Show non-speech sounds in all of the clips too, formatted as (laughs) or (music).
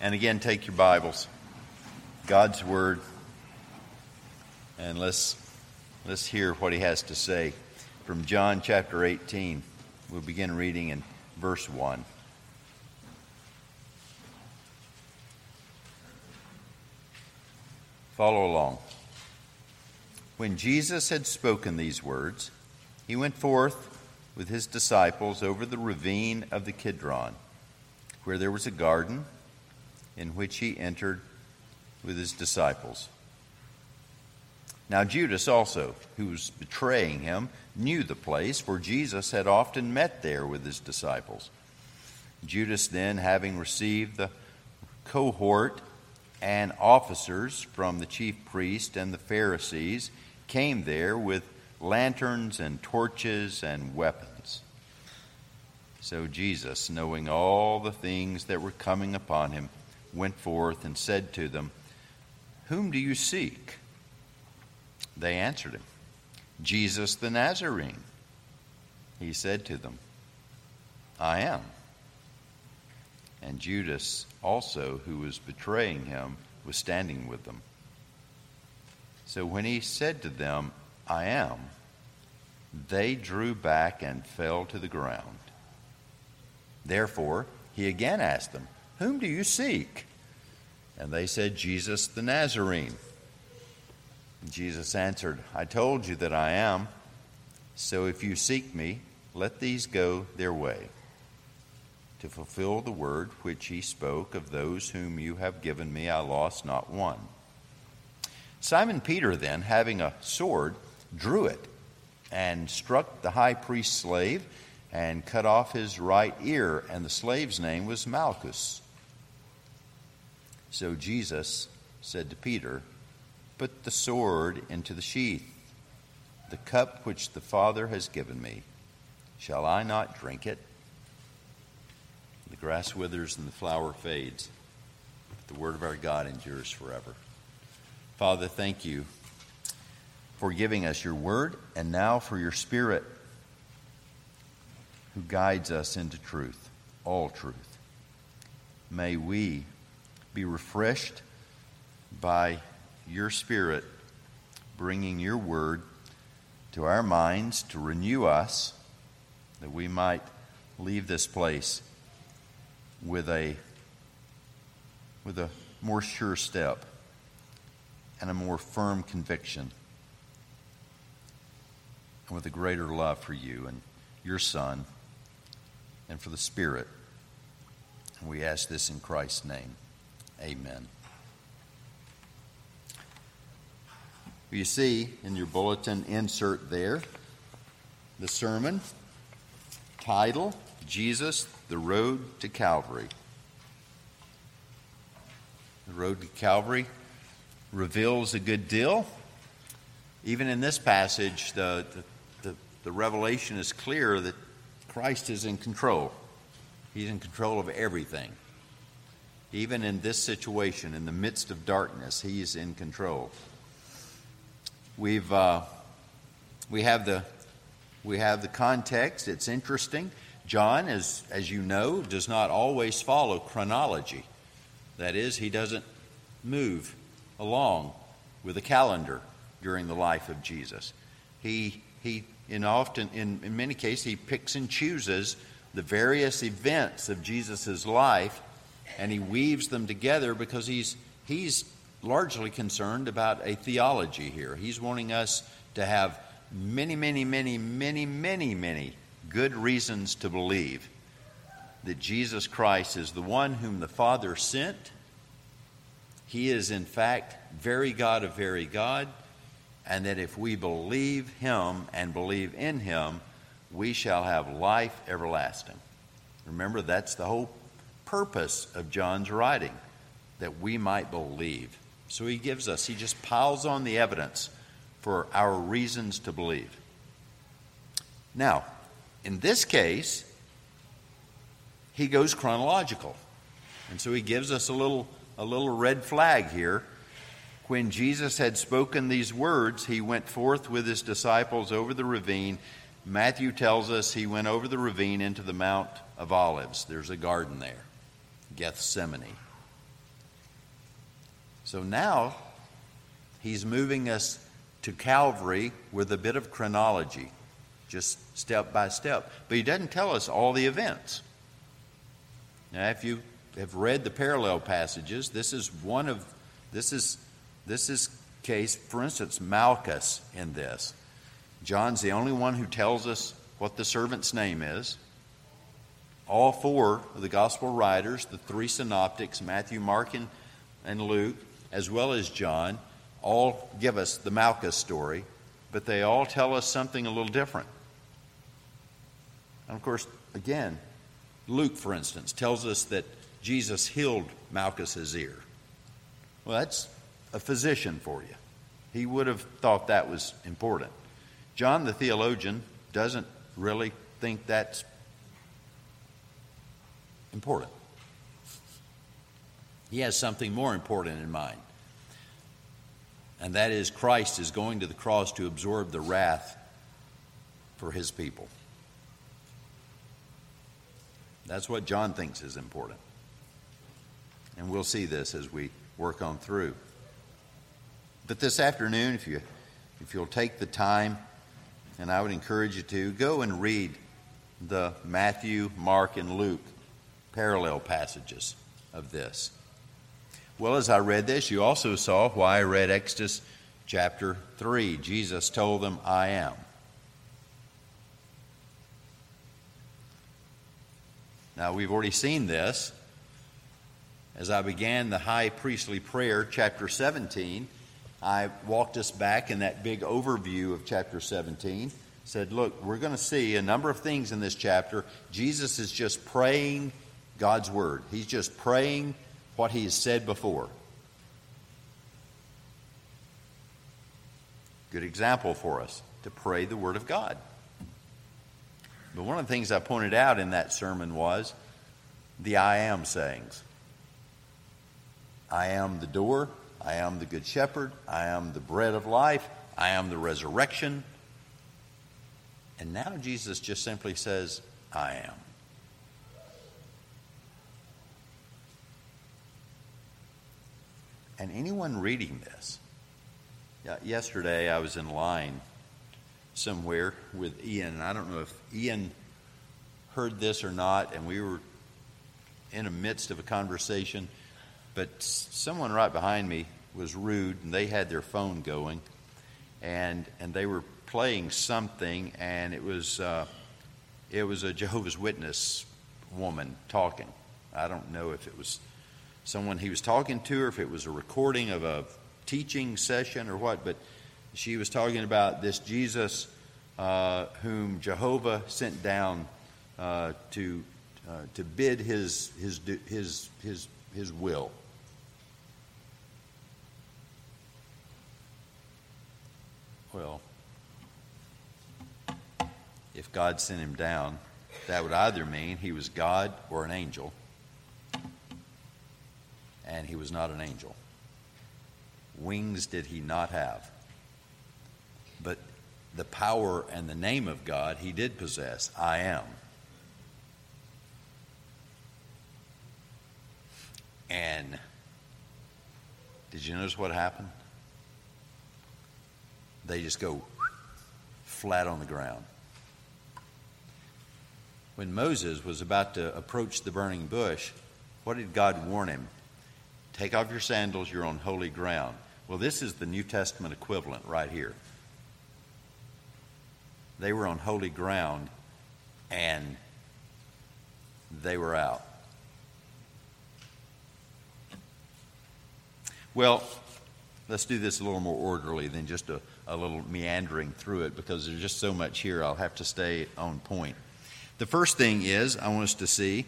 And again, take your Bibles, God's Word, and let's, let's hear what He has to say from John chapter 18. We'll begin reading in verse 1. Follow along. When Jesus had spoken these words, he went forth with his disciples over the ravine of the Kidron, where there was a garden in which he entered with his disciples. Now, Judas also, who was betraying him, knew the place, for Jesus had often met there with his disciples. Judas, then, having received the cohort and officers from the chief priest and the Pharisees, came there with lanterns and torches and weapons. So Jesus, knowing all the things that were coming upon him, went forth and said to them, Whom do you seek? They answered him, Jesus the Nazarene. He said to them, I am. And Judas also, who was betraying him, was standing with them. So when he said to them, I am, they drew back and fell to the ground. Therefore, he again asked them, whom do you seek? And they said, Jesus the Nazarene. Jesus answered, I told you that I am. So if you seek me, let these go their way, to fulfill the word which he spoke of those whom you have given me, I lost not one. Simon Peter, then, having a sword, drew it and struck the high priest's slave and cut off his right ear, and the slave's name was Malchus. So Jesus said to Peter, Put the sword into the sheath. The cup which the Father has given me, shall I not drink it? The grass withers and the flower fades, but the word of our God endures forever. Father, thank you for giving us your word and now for your spirit who guides us into truth, all truth. May we be refreshed by your Spirit bringing your word to our minds to renew us, that we might leave this place with a, with a more sure step and a more firm conviction, and with a greater love for you and your Son and for the Spirit. And we ask this in Christ's name. Amen. You see in your bulletin insert there the sermon title Jesus, the Road to Calvary. The road to Calvary reveals a good deal. Even in this passage, the, the, the, the revelation is clear that Christ is in control. He's in control of everything. Even in this situation, in the midst of darkness, He's in control. We've, uh, we, have the, we have the context. It's interesting. John, as, as you know, does not always follow chronology. That is, he doesn't move along with a calendar during the life of Jesus. He, he in often, in, in many cases, he picks and chooses the various events of Jesus' life and he weaves them together because he's, he's largely concerned about a theology here. He's wanting us to have many, many, many, many, many, many good reasons to believe that Jesus Christ is the one whom the Father sent. He is, in fact, very God of very God, and that if we believe Him and believe in Him, we shall have life everlasting. Remember, that's the whole purpose of John's writing, that we might believe. So he gives us, he just piles on the evidence for our reasons to believe. Now, in this case, he goes chronological. And so he gives us a little, a little red flag here. When Jesus had spoken these words, he went forth with his disciples over the ravine. Matthew tells us he went over the ravine into the Mount of Olives. There's a garden there. Gethsemane. So now he's moving us to Calvary with a bit of chronology, just step by step. But he doesn't tell us all the events. Now, if you have read the parallel passages, this is one of this is this is case, for instance, Malchus in this. John's the only one who tells us what the servant's name is. All four of the gospel writers, the three synoptics, Matthew, Mark, and, and Luke, as well as John, all give us the Malchus story, but they all tell us something a little different. And of course, again, Luke, for instance, tells us that Jesus healed Malchus's ear. Well, that's a physician for you. He would have thought that was important. John the theologian doesn't really think that's important. He has something more important in mind. And that is Christ is going to the cross to absorb the wrath for his people. That's what John thinks is important. And we'll see this as we work on through. But this afternoon, if you if you'll take the time, and I would encourage you to go and read the Matthew, Mark, and Luke parallel passages of this. Well, as I read this, you also saw why I read Exodus chapter 3. Jesus told them, I am. Now, we've already seen this. As I began the high priestly prayer, chapter 17, I walked us back in that big overview of chapter 17. Said, look, we're going to see a number of things in this chapter. Jesus is just praying God's word, he's just praying what he has said before. Good example for us to pray the word of God. But one of the things I pointed out in that sermon was the I am sayings. I am the door, I am the good shepherd. I am the bread of life. I am the resurrection. And now Jesus just simply says, I am. And anyone reading this, yesterday I was in line somewhere with Ian, I don't know if Ian heard this or not, and we were in the midst of a conversation but someone right behind me was rude, and they had their phone going, and and they were playing something, and it was uh, it was a Jehovah's Witness woman talking. I don't know if it was someone he was talking to, or if it was a recording of a teaching session or what, but she was talking about this Jesus uh, whom Jehovah sent down uh, to uh, to bid his his his his his will. Well, if God sent him down, that would either mean he was God or an angel, and he was not an angel. Wings did he not have. But the power and the name of God he did possess. I am. And did you notice what happened? they just go flat on the ground. When Moses was about to approach the burning bush, what did God warn him? Take off your sandals, you're on holy ground. Well, this is the New Testament equivalent right here. They were on holy ground and they were out. Well, let's do this a little more orderly than just a a little meandering through it because there's just so much here. I'll have to stay on point. The first thing is I want us to see,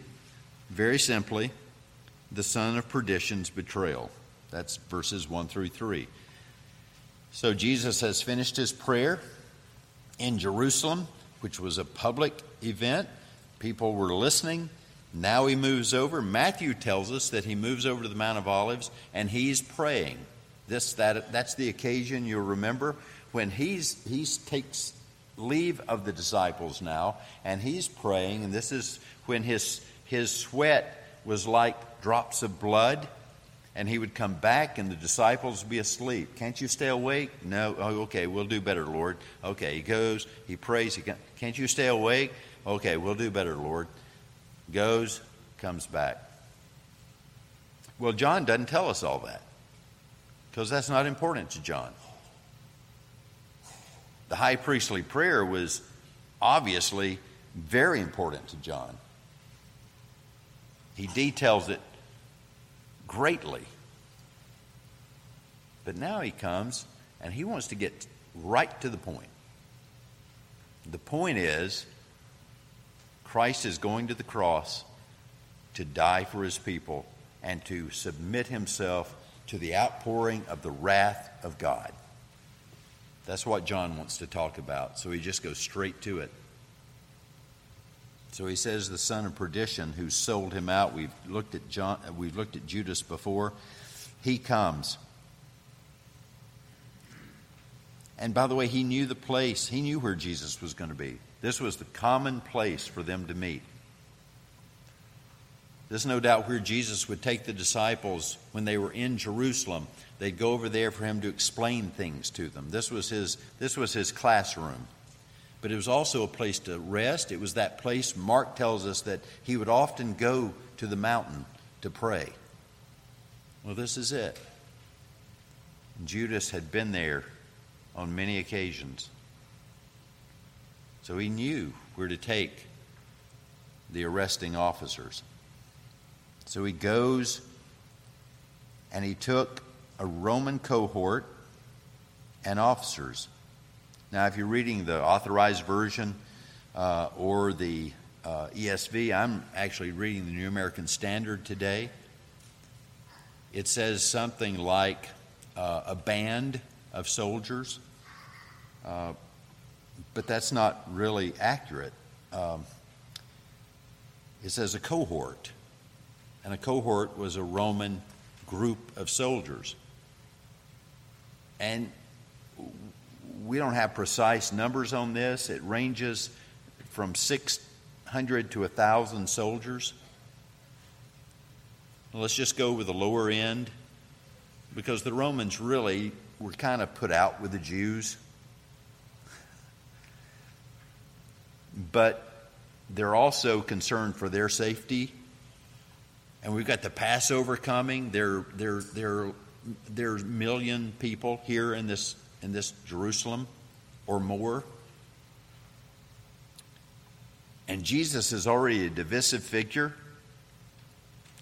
very simply, the son of perdition's betrayal. That's verses 1 through 3. So Jesus has finished his prayer in Jerusalem, which was a public event. People were listening. Now he moves over. Matthew tells us that he moves over to the Mount of Olives and he's praying. This, that, that's the occasion you'll remember when he's, he takes leave of the disciples now and he's praying, and this is when his, his sweat was like drops of blood. and he would come back and the disciples would be asleep. Can't you stay awake? No. Oh, okay, we'll do better, Lord. Okay, he goes, he prays. He can't you stay awake? Okay, we'll do better, Lord. Goes, comes back. Well, John doesn't tell us all that because that's not important to John. The high priestly prayer was obviously very important to John. He details it greatly. But now he comes and he wants to get right to the point. The point is Christ is going to the cross to die for his people and to submit himself to the outpouring of the wrath of God. That's what John wants to talk about. So he just goes straight to it. So he says the son of perdition who sold him out. We've looked at John uh, we've looked at Judas before. He comes. And by the way, he knew the place. He knew where Jesus was going to be. This was the common place for them to meet. This is no doubt where Jesus would take the disciples when they were in Jerusalem. They'd go over there for him to explain things to them. This was his, this was his classroom. But it was also a place to rest. It was that place, Mark tells us, that he would often go to the mountain to pray. Well, this is it. Judas had been there on many occasions. So he knew where to take the arresting officers. So he goes and he took a Roman cohort and officers. Now, if you're reading the authorized version uh, or the uh, ESV, I'm actually reading the New American Standard today. It says something like uh, a band of soldiers, uh, but that's not really accurate. Um, it says a cohort and a cohort was a Roman group of soldiers. And we don't have precise numbers on this. It ranges from 600 to 1,000 soldiers. Let's just go with the lower end because the Romans really were kind of put out with the Jews. But they're also concerned for their safety and we've got the Passover coming. There, there, there, there's million people here in this in this Jerusalem or more. And Jesus is already a divisive figure.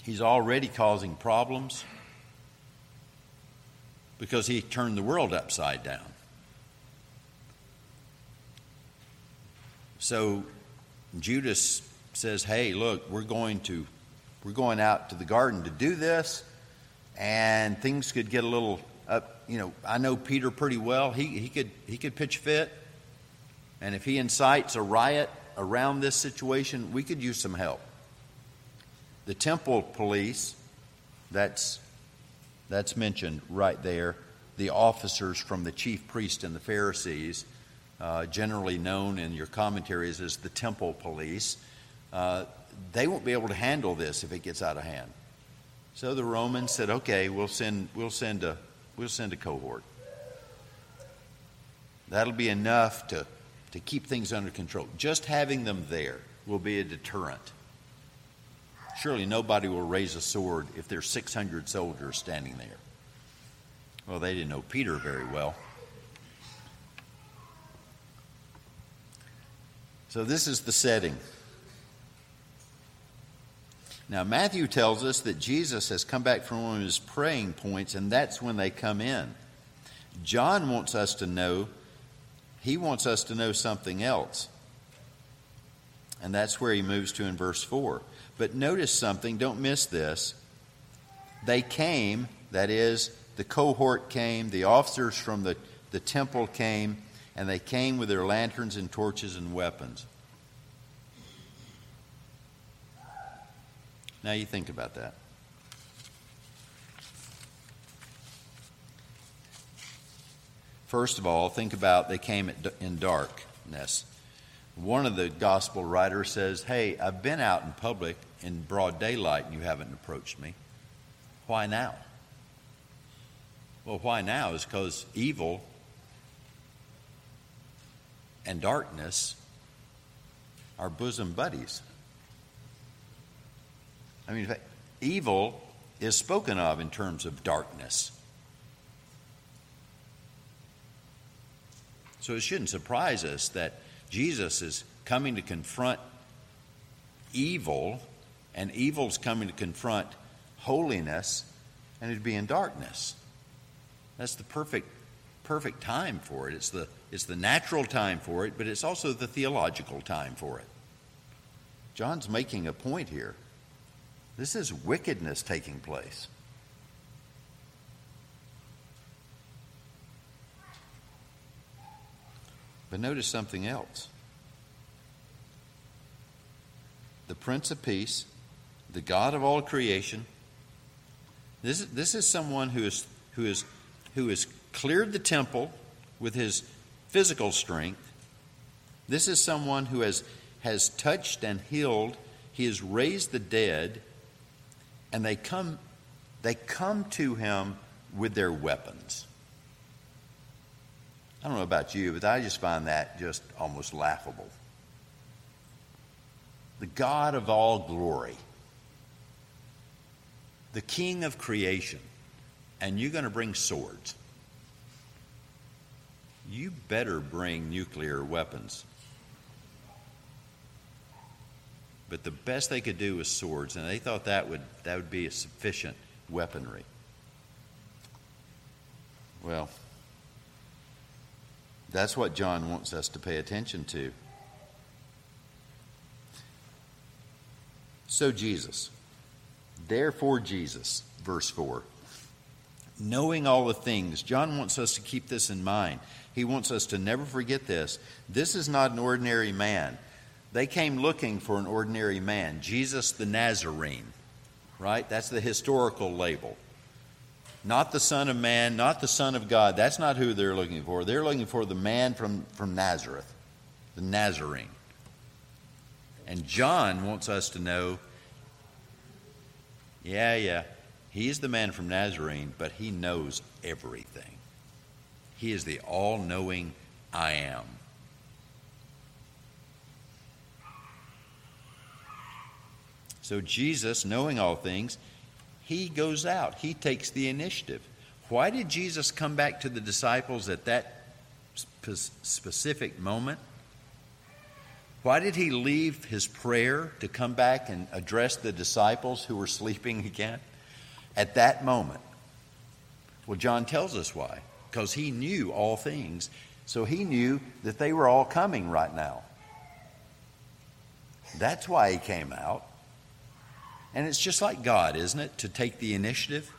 He's already causing problems because he turned the world upside down. So Judas says, Hey, look, we're going to we're going out to the garden to do this, and things could get a little up. You know, I know Peter pretty well. He, he, could, he could pitch fit. And if he incites a riot around this situation, we could use some help. The temple police, that's, that's mentioned right there, the officers from the chief priest and the Pharisees, uh, generally known in your commentaries as the temple police, uh, they won't be able to handle this if it gets out of hand. So the Romans said, okay, we'll send, we'll send, a, we'll send a cohort. That'll be enough to, to keep things under control. Just having them there will be a deterrent. Surely nobody will raise a sword if there's 600 soldiers standing there. Well, they didn't know Peter very well. So, this is the setting. Now, Matthew tells us that Jesus has come back from one of his praying points, and that's when they come in. John wants us to know, he wants us to know something else. And that's where he moves to in verse 4. But notice something, don't miss this. They came, that is, the cohort came, the officers from the, the temple came, and they came with their lanterns and torches and weapons. Now you think about that. First of all, think about they came in darkness. One of the gospel writers says, Hey, I've been out in public in broad daylight and you haven't approached me. Why now? Well, why now? Is because evil and darkness are bosom buddies. I mean, evil is spoken of in terms of darkness. So it shouldn't surprise us that Jesus is coming to confront evil, and evil's coming to confront holiness, and it'd be in darkness. That's the perfect, perfect time for it. It's the, it's the natural time for it, but it's also the theological time for it. John's making a point here. This is wickedness taking place. But notice something else. The Prince of Peace, the God of all creation, this is, this is someone who, is, who, is, who has cleared the temple with his physical strength. This is someone who has, has touched and healed. He has raised the dead. And they come, they come to him with their weapons. I don't know about you, but I just find that just almost laughable. The God of all glory, the King of creation, and you're going to bring swords. You better bring nuclear weapons. But the best they could do was swords, and they thought that would, that would be a sufficient weaponry. Well, that's what John wants us to pay attention to. So, Jesus. Therefore, Jesus, verse 4. Knowing all the things, John wants us to keep this in mind. He wants us to never forget this. This is not an ordinary man. They came looking for an ordinary man, Jesus the Nazarene, right? That's the historical label. Not the Son of Man, not the Son of God. That's not who they're looking for. They're looking for the man from, from Nazareth, the Nazarene. And John wants us to know yeah, yeah, he's the man from Nazarene, but he knows everything. He is the all knowing I am. So, Jesus, knowing all things, he goes out, he takes the initiative. Why did Jesus come back to the disciples at that specific moment? Why did he leave his prayer to come back and address the disciples who were sleeping (laughs) again at that moment? Well, John tells us why. Because he knew all things. So he knew that they were all coming right now. That's why he came out. And it's just like God, isn't it, to take the initiative?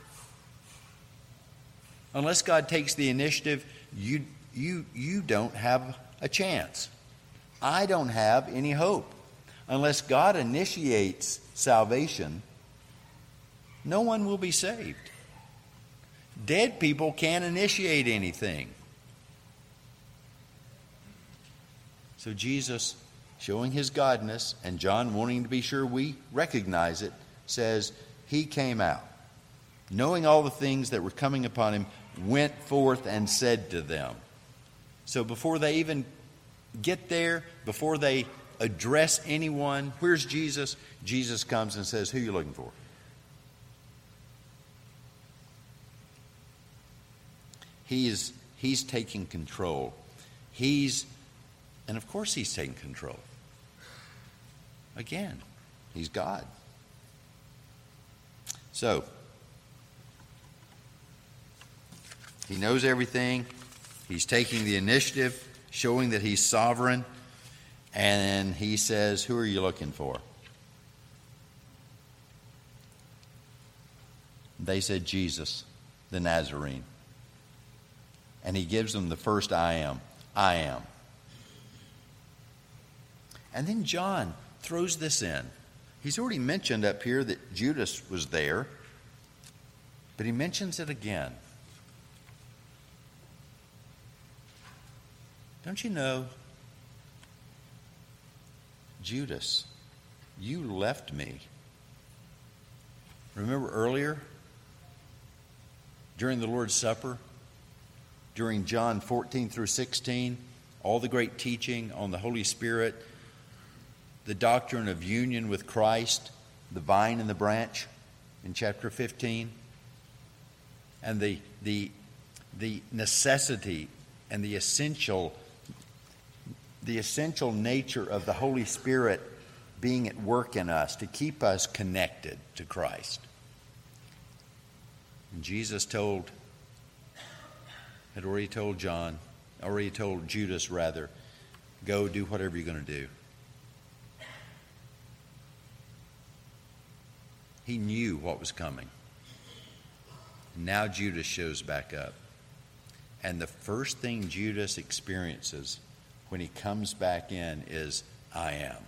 Unless God takes the initiative, you, you, you don't have a chance. I don't have any hope. Unless God initiates salvation, no one will be saved. Dead people can't initiate anything. So Jesus showing his godness, and John wanting to be sure we recognize it, says, He came out, knowing all the things that were coming upon him, went forth and said to them. So before they even get there, before they address anyone, where's Jesus? Jesus comes and says, Who are you looking for? He is, he's taking control. He's, and of course, he's taking control. Again, He's God. So, He knows everything. He's taking the initiative, showing that He's sovereign. And He says, Who are you looking for? They said, Jesus, the Nazarene. And He gives them the first I am. I am. And then John throws this in. He's already mentioned up here that Judas was there, but he mentions it again. Don't you know, Judas, you left me. Remember earlier? during the Lord's Supper, during John 14 through 16, all the great teaching on the Holy Spirit, the doctrine of union with Christ, the vine and the branch in chapter 15, and the, the, the necessity and the essential the essential nature of the Holy Spirit being at work in us to keep us connected to Christ. And Jesus told, had already told John, already told Judas rather, go do whatever you're going to do. He knew what was coming. Now Judas shows back up. And the first thing Judas experiences when he comes back in is, I am.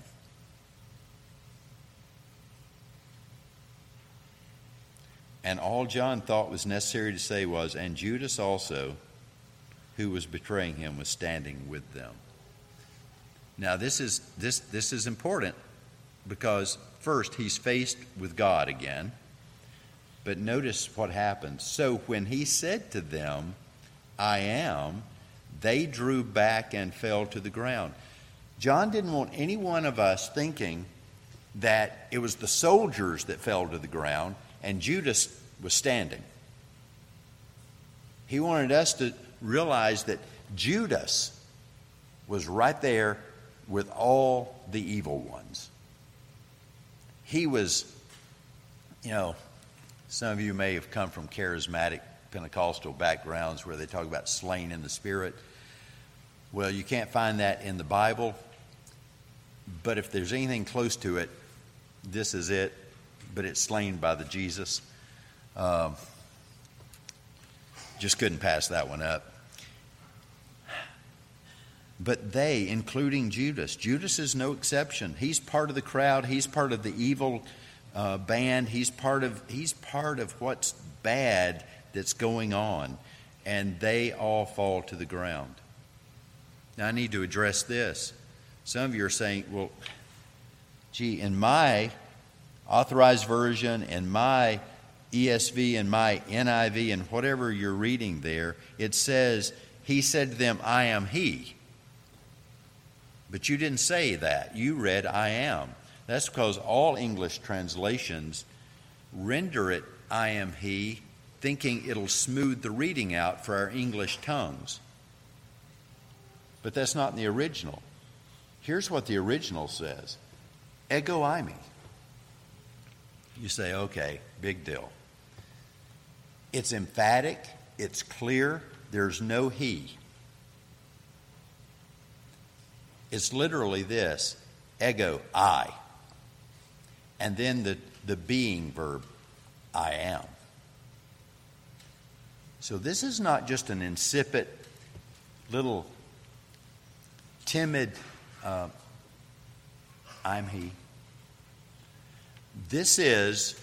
And all John thought was necessary to say was, and Judas also, who was betraying him, was standing with them. Now, this is, this, this is important because, first, he's faced with God again. But notice what happens. So, when he said to them, I am, they drew back and fell to the ground. John didn't want any one of us thinking that it was the soldiers that fell to the ground and Judas was standing. He wanted us to realize that Judas was right there with all the evil ones. He was, you know, some of you may have come from charismatic Pentecostal backgrounds where they talk about slain in the spirit. Well, you can't find that in the Bible, but if there's anything close to it, this is it, but it's slain by the Jesus. Um, just couldn't pass that one up. But they, including Judas, Judas is no exception. He's part of the crowd. He's part of the evil uh, band. He's part of he's part of what's bad that's going on, and they all fall to the ground. Now, I need to address this. Some of you are saying, well, gee, in my authorized version, in my ESV, in my NIV, and whatever you're reading there, it says, He said to them, I am He. But you didn't say that. You read, I am. That's because all English translations render it, I am He, thinking it'll smooth the reading out for our English tongues. But that's not in the original. Here's what the original says Ego eimi. You say, okay, big deal. It's emphatic, it's clear, there's no he. It's literally this ego, I. And then the, the being verb, I am. So this is not just an insipid little timid, uh, I'm he. This is,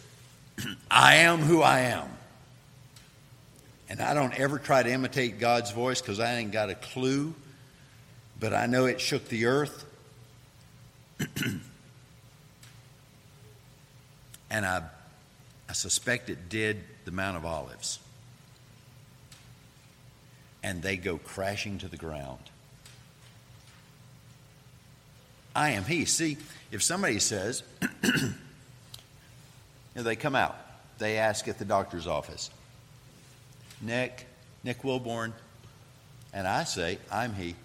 (clears throat) I am who I am. And I don't ever try to imitate God's voice because I ain't got a clue, but I know it shook the earth. (clears throat) and I, I suspect it did the Mount of Olives. And they go crashing to the ground. I am He. See, if somebody says, (clears throat) they come out, they ask at the doctor's office, Nick, Nick Wilborn, and I say, I'm He,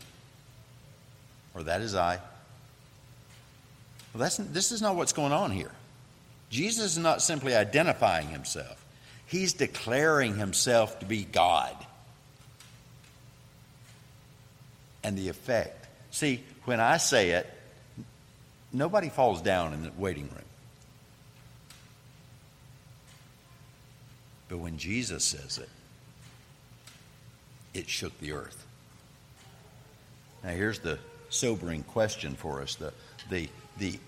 or that is I. Well, that's, this is not what's going on here. Jesus is not simply identifying himself, he's declaring himself to be God. And the effect. See, when I say it, Nobody falls down in the waiting room. But when Jesus says it, it shook the earth. Now, here's the sobering question for us the, the, the,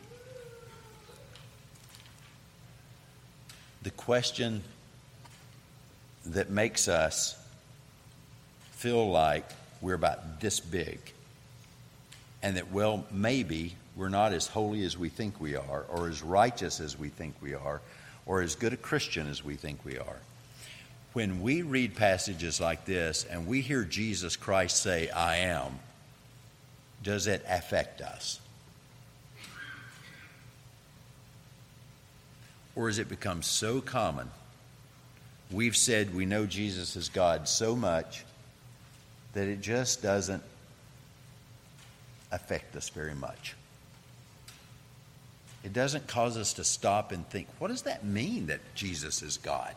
the question that makes us feel like we're about this big and that, well, maybe we're not as holy as we think we are, or as righteous as we think we are, or as good a Christian as we think we are. when we read passages like this and we hear Jesus Christ say, I am, does it affect us? Or has it become so common? We've said we know Jesus is God so much that it just doesn't affect us very much. It doesn't cause us to stop and think, what does that mean that Jesus is God?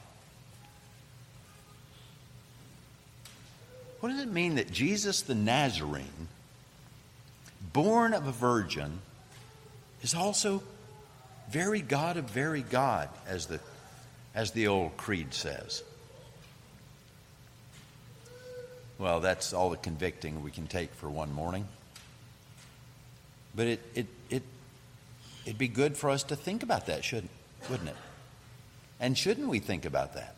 What does it mean that Jesus the Nazarene, born of a virgin, is also very God of very God, as the, as the old creed says? Well, that's all the convicting we can take for one morning. But it, it, it, it'd be good for us to think about that, shouldn't, wouldn't it? And shouldn't we think about that?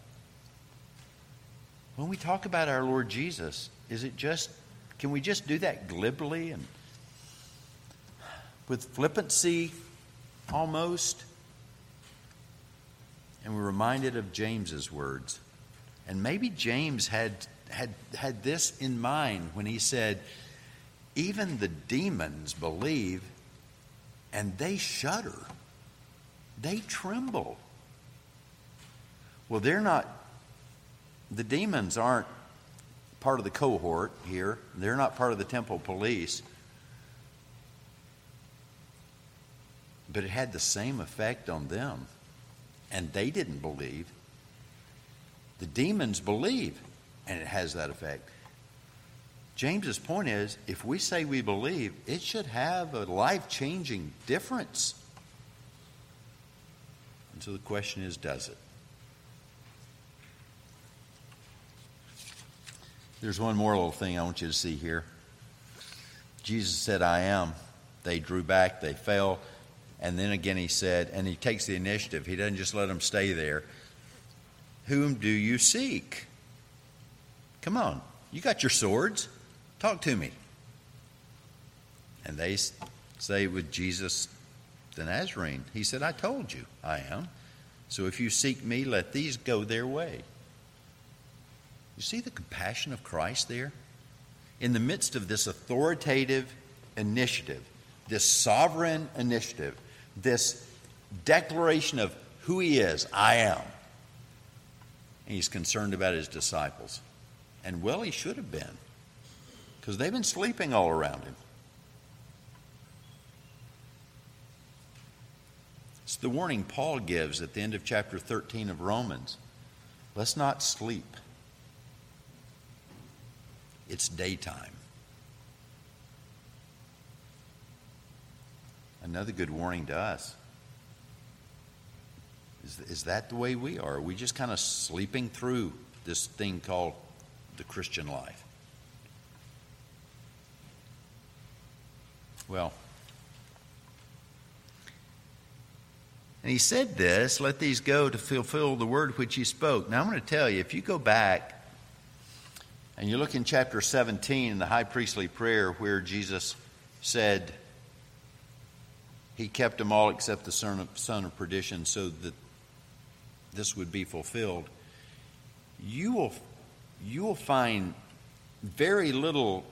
When we talk about our Lord Jesus, is it just, can we just do that glibly and with flippancy almost? And we're reminded of James's words. And maybe James had, had, had this in mind when he said, Even the demons believe and they shudder, they tremble. Well, they're not the demons aren't part of the cohort here, they're not part of the temple police. But it had the same effect on them. And they didn't believe. The demons believe, and it has that effect. James's point is if we say we believe, it should have a life changing difference. And so the question is does it? There's one more little thing I want you to see here. Jesus said, I am. They drew back, they fell. And then again he said, and he takes the initiative. He doesn't just let them stay there. Whom do you seek? Come on, you got your swords. Talk to me. And they say with Jesus the Nazarene, He said, I told you I am. So if you seek me, let these go their way. You see the compassion of Christ there? In the midst of this authoritative initiative, this sovereign initiative, this declaration of who he is, I am. And he's concerned about his disciples. And well, he should have been, because they've been sleeping all around him. It's the warning Paul gives at the end of chapter 13 of Romans. Let's not sleep it's daytime. Another good warning to us. Is, is that the way we are? Are we just kind of sleeping through this thing called the Christian life? Well, and he said this, let these go to fulfill the word which he spoke. Now I'm going to tell you, if you go back and you look in chapter 17 in the high priestly prayer where Jesus said he kept them all except the son of, son of perdition so that this would be fulfilled. You will, you will find very little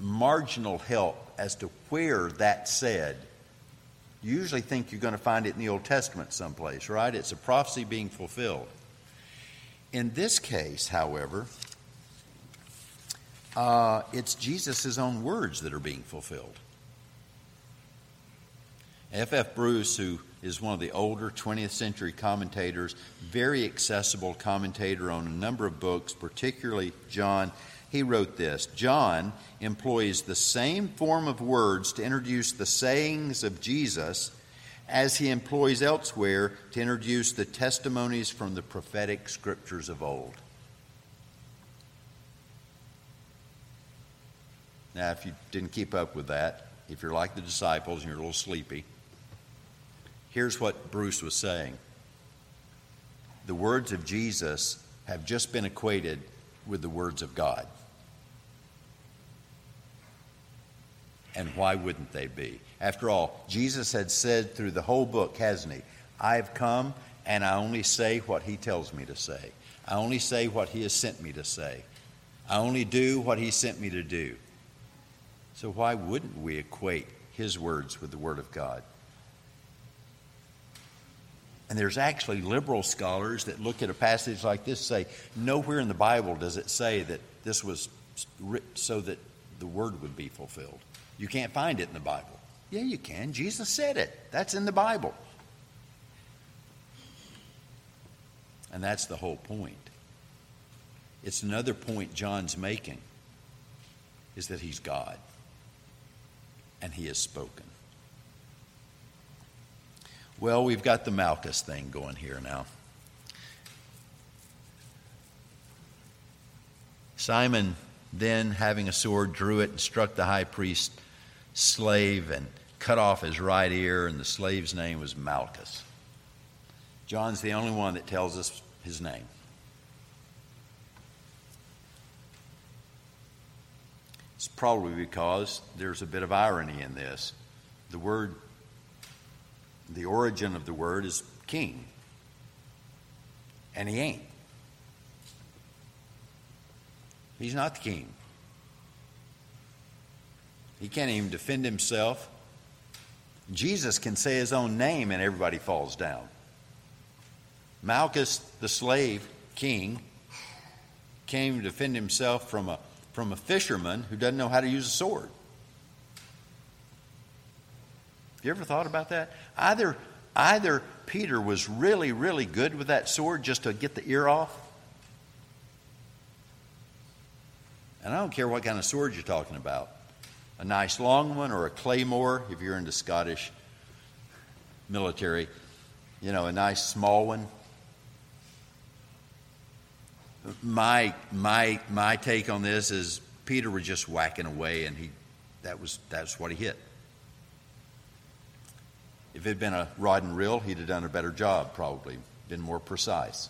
marginal help as to where that said. You usually think you're going to find it in the Old Testament someplace, right? It's a prophecy being fulfilled. In this case, however, uh, it's Jesus' own words that are being fulfilled. F. F. Bruce, who is one of the older 20th century commentators, very accessible commentator on a number of books, particularly John, he wrote this John employs the same form of words to introduce the sayings of Jesus as he employs elsewhere to introduce the testimonies from the prophetic scriptures of old. Now, if you didn't keep up with that, if you're like the disciples and you're a little sleepy, here's what Bruce was saying The words of Jesus have just been equated with the words of God. And why wouldn't they be? After all, Jesus had said through the whole book, hasn't he? I've come and I only say what he tells me to say. I only say what he has sent me to say. I only do what he sent me to do. So why wouldn't we equate his words with the Word of God? And there's actually liberal scholars that look at a passage like this say, nowhere in the Bible does it say that this was so that the word would be fulfilled. You can't find it in the Bible. Yeah, you can. Jesus said it. That's in the Bible. And that's the whole point. It's another point John's making is that he's God and he has spoken. Well, we've got the Malchus thing going here now. Simon then, having a sword, drew it and struck the high priest's slave and cut off his right ear, and the slave's name was Malchus. John's the only one that tells us his name. It's probably because there's a bit of irony in this. The word the origin of the word is king. And he ain't. He's not the king. He can't even defend himself. Jesus can say his own name and everybody falls down. Malchus, the slave king, came to defend himself from a, from a fisherman who doesn't know how to use a sword. You ever thought about that? Either, either Peter was really, really good with that sword just to get the ear off. And I don't care what kind of sword you're talking about a nice long one or a claymore, if you're into Scottish military, you know, a nice small one. My, my, my take on this is Peter was just whacking away, and he, that was, that's what he hit. If it had been a rod and reel, he'd have done a better job, probably, been more precise.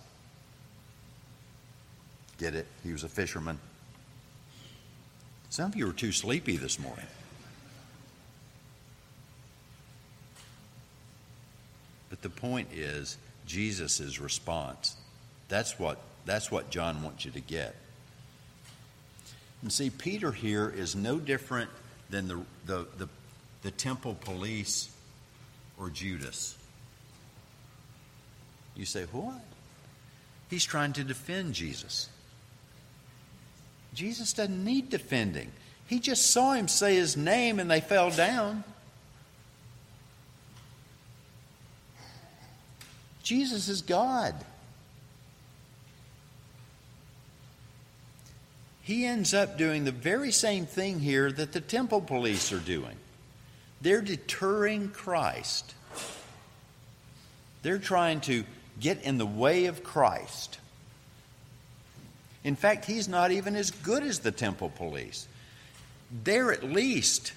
Get it? He was a fisherman. Some of you are too sleepy this morning. But the point is Jesus' response. That's what, that's what John wants you to get. And see, Peter here is no different than the, the, the, the temple police or Judas? You say, what? He's trying to defend Jesus. Jesus doesn't need defending. He just saw him say his name and they fell down. Jesus is God. He ends up doing the very same thing here that the temple police are doing. They're deterring Christ. They're trying to get in the way of Christ. In fact, he's not even as good as the temple police. They're at least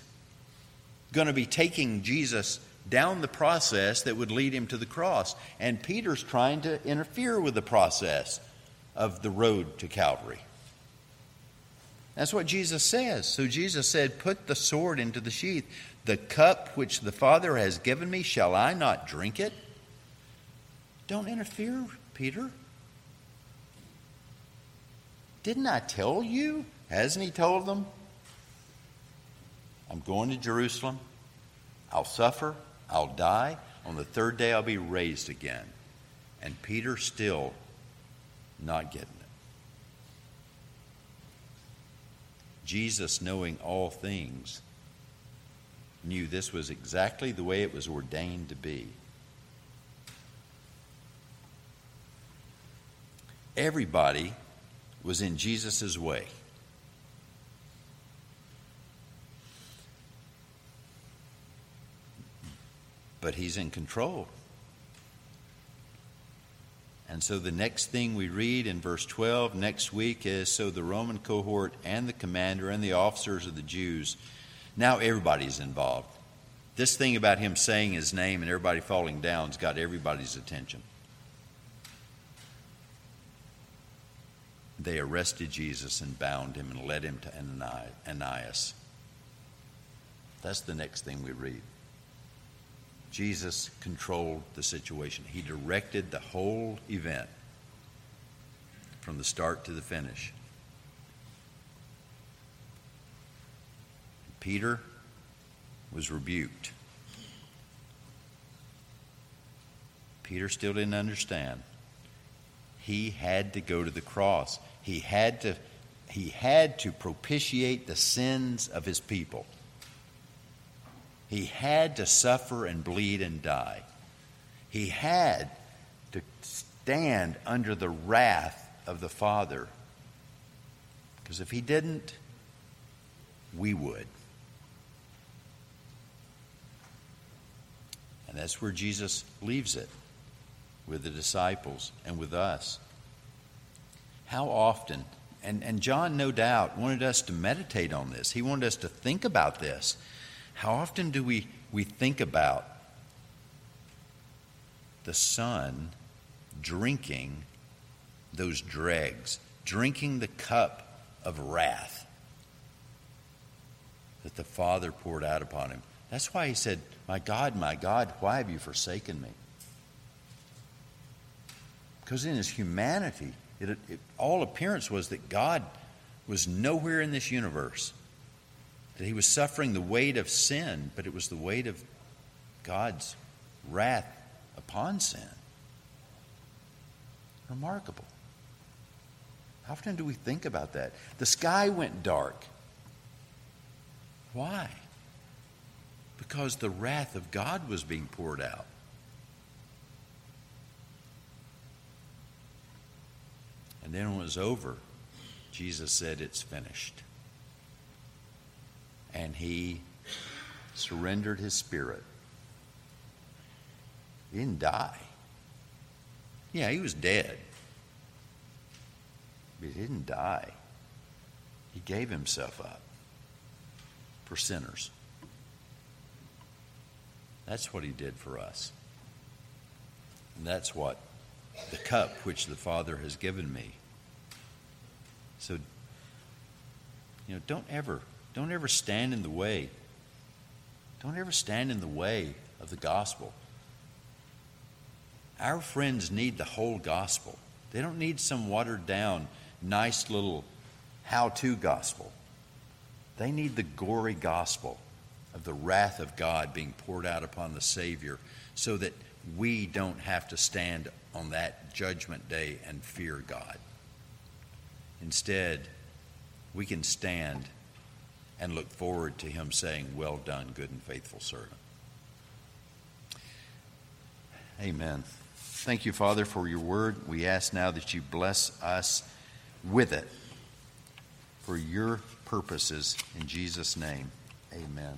going to be taking Jesus down the process that would lead him to the cross. And Peter's trying to interfere with the process of the road to Calvary. That's what Jesus says. So Jesus said, Put the sword into the sheath. The cup which the Father has given me, shall I not drink it? Don't interfere, Peter. Didn't I tell you? Hasn't he told them? I'm going to Jerusalem. I'll suffer. I'll die. On the third day, I'll be raised again. And Peter still not getting it. Jesus, knowing all things, knew this was exactly the way it was ordained to be. Everybody was in Jesus' way. But he's in control. And so the next thing we read in verse 12 next week is so the Roman cohort and the commander and the officers of the Jews, now everybody's involved. This thing about him saying his name and everybody falling down's got everybody's attention. They arrested Jesus and bound him and led him to Ananias. That's the next thing we read. Jesus controlled the situation, he directed the whole event. from the start to the finish. Peter was rebuked. Peter still didn't understand. He had to go to the cross. He had to he had to propitiate the sins of his people. He had to suffer and bleed and die. He had to stand under the wrath of the Father. Because if he didn't, we would. And that's where Jesus leaves it with the disciples and with us. How often, and, and John no doubt wanted us to meditate on this, he wanted us to think about this. How often do we, we think about the Son drinking those dregs, drinking the cup of wrath that the Father poured out upon him? That's why he said, My God, my God, why have you forsaken me? Because in his humanity, it, it, all appearance was that God was nowhere in this universe, that he was suffering the weight of sin, but it was the weight of God's wrath upon sin. Remarkable. How often do we think about that? The sky went dark. Why? Because the wrath of God was being poured out. And then when it was over, Jesus said, It's finished. And he surrendered his spirit. He didn't die. Yeah, he was dead. But he didn't die. He gave himself up for sinners. That's what he did for us. And that's what the cup which the Father has given me. So, you know, don't ever, don't ever stand in the way. Don't ever stand in the way of the gospel. Our friends need the whole gospel. They don't need some watered down, nice little how to gospel. They need the gory gospel of the wrath of God being poured out upon the Savior so that we don't have to stand on that judgment day and fear God. Instead, we can stand and look forward to Him saying, Well done, good and faithful servant. Amen. Thank you, Father, for your word. We ask now that you bless us with it for your purposes. In Jesus' name, amen.